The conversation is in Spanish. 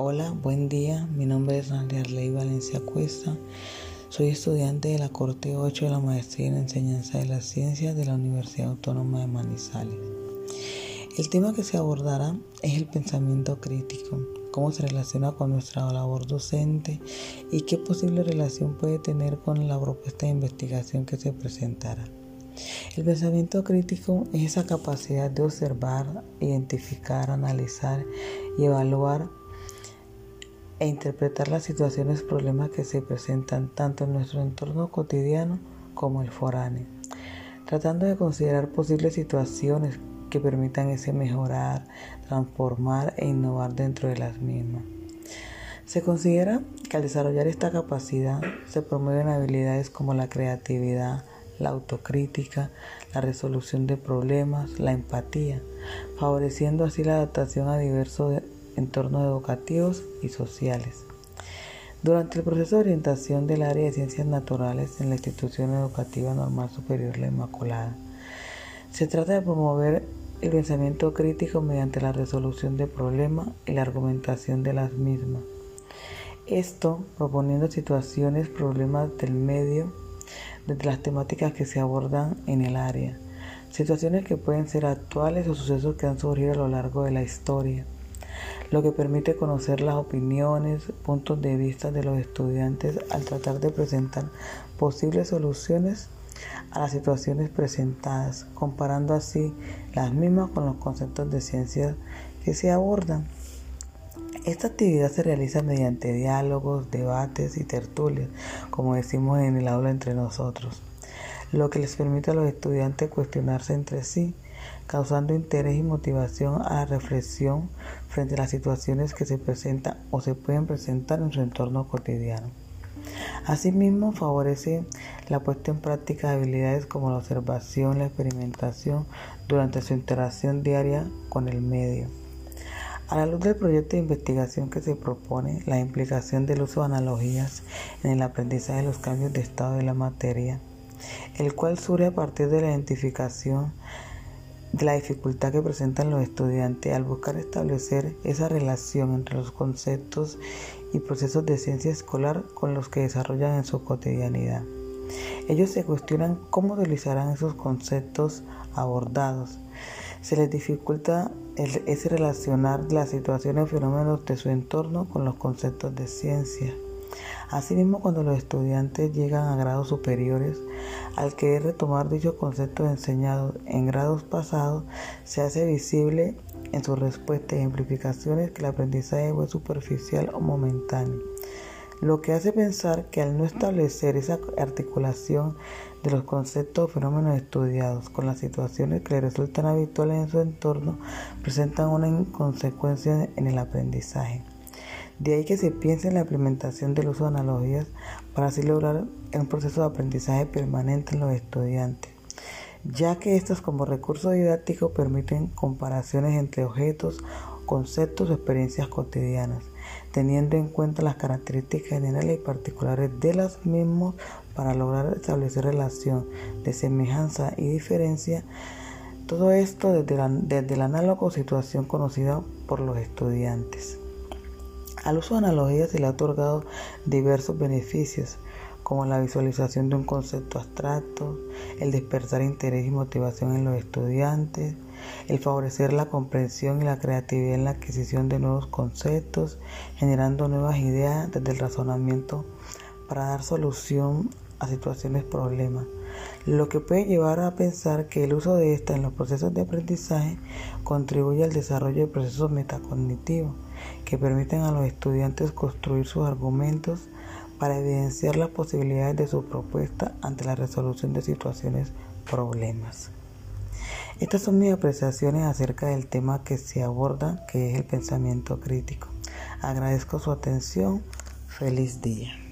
Hola, buen día. Mi nombre es Ley Valencia Cuesta. Soy estudiante de la Corte 8 de la Maestría en Enseñanza de las Ciencias de la Universidad Autónoma de Manizales. El tema que se abordará es el pensamiento crítico, cómo se relaciona con nuestra labor docente y qué posible relación puede tener con la propuesta de investigación que se presentará. El pensamiento crítico es esa capacidad de observar, identificar, analizar y evaluar e interpretar las situaciones, problemas que se presentan tanto en nuestro entorno cotidiano como el foráneo, tratando de considerar posibles situaciones que permitan ese mejorar, transformar e innovar dentro de las mismas. Se considera que al desarrollar esta capacidad se promueven habilidades como la creatividad, la autocrítica, la resolución de problemas, la empatía, favoreciendo así la adaptación a diversos entornos educativos y sociales. Durante el proceso de orientación del área de ciencias naturales en la institución educativa normal superior La Inmaculada, se trata de promover el pensamiento crítico mediante la resolución de problemas y la argumentación de las mismas. Esto proponiendo situaciones, problemas del medio desde las temáticas que se abordan en el área, situaciones que pueden ser actuales o sucesos que han surgido a lo largo de la historia, lo que permite conocer las opiniones, puntos de vista de los estudiantes al tratar de presentar posibles soluciones a las situaciones presentadas, comparando así las mismas con los conceptos de ciencia que se abordan. Esta actividad se realiza mediante diálogos, debates y tertulias, como decimos en el aula entre nosotros, lo que les permite a los estudiantes cuestionarse entre sí, causando interés y motivación a la reflexión frente a las situaciones que se presentan o se pueden presentar en su entorno cotidiano. Asimismo, favorece la puesta en práctica de habilidades como la observación, la experimentación durante su interacción diaria con el medio. A la luz del proyecto de investigación que se propone, la implicación del uso de analogías en el aprendizaje de los cambios de estado de la materia, el cual surge a partir de la identificación de la dificultad que presentan los estudiantes al buscar establecer esa relación entre los conceptos y procesos de ciencia escolar con los que desarrollan en su cotidianidad. Ellos se cuestionan cómo utilizarán esos conceptos abordados. Se les dificulta ese relacionar las situaciones o fenómenos de su entorno con los conceptos de ciencia. Asimismo, cuando los estudiantes llegan a grados superiores, al querer retomar dichos conceptos enseñados en grados pasados, se hace visible en sus respuestas y ejemplificaciones que el aprendizaje fue superficial o momentáneo, lo que hace pensar que al no establecer esa articulación de los conceptos o fenómenos estudiados con las situaciones que le resultan habituales en su entorno, presentan una inconsecuencia en el aprendizaje. De ahí que se piense en la implementación del uso de analogías para así lograr un proceso de aprendizaje permanente en los estudiantes, ya que estas como recurso didáctico permiten comparaciones entre objetos, conceptos o experiencias cotidianas, teniendo en cuenta las características generales y particulares de las mismas para lograr establecer relación de semejanza y diferencia todo esto desde, la, desde análogo situación conocida por los estudiantes. Al uso de analogías se le ha otorgado diversos beneficios, como la visualización de un concepto abstracto, el despertar interés y motivación en los estudiantes, el favorecer la comprensión y la creatividad en la adquisición de nuevos conceptos, generando nuevas ideas desde el razonamiento para dar solución a situaciones problemas, lo que puede llevar a pensar que el uso de esta en los procesos de aprendizaje contribuye al desarrollo de procesos metacognitivos que permiten a los estudiantes construir sus argumentos para evidenciar las posibilidades de su propuesta ante la resolución de situaciones problemas. Estas son mis apreciaciones acerca del tema que se aborda, que es el pensamiento crítico. Agradezco su atención. Feliz día.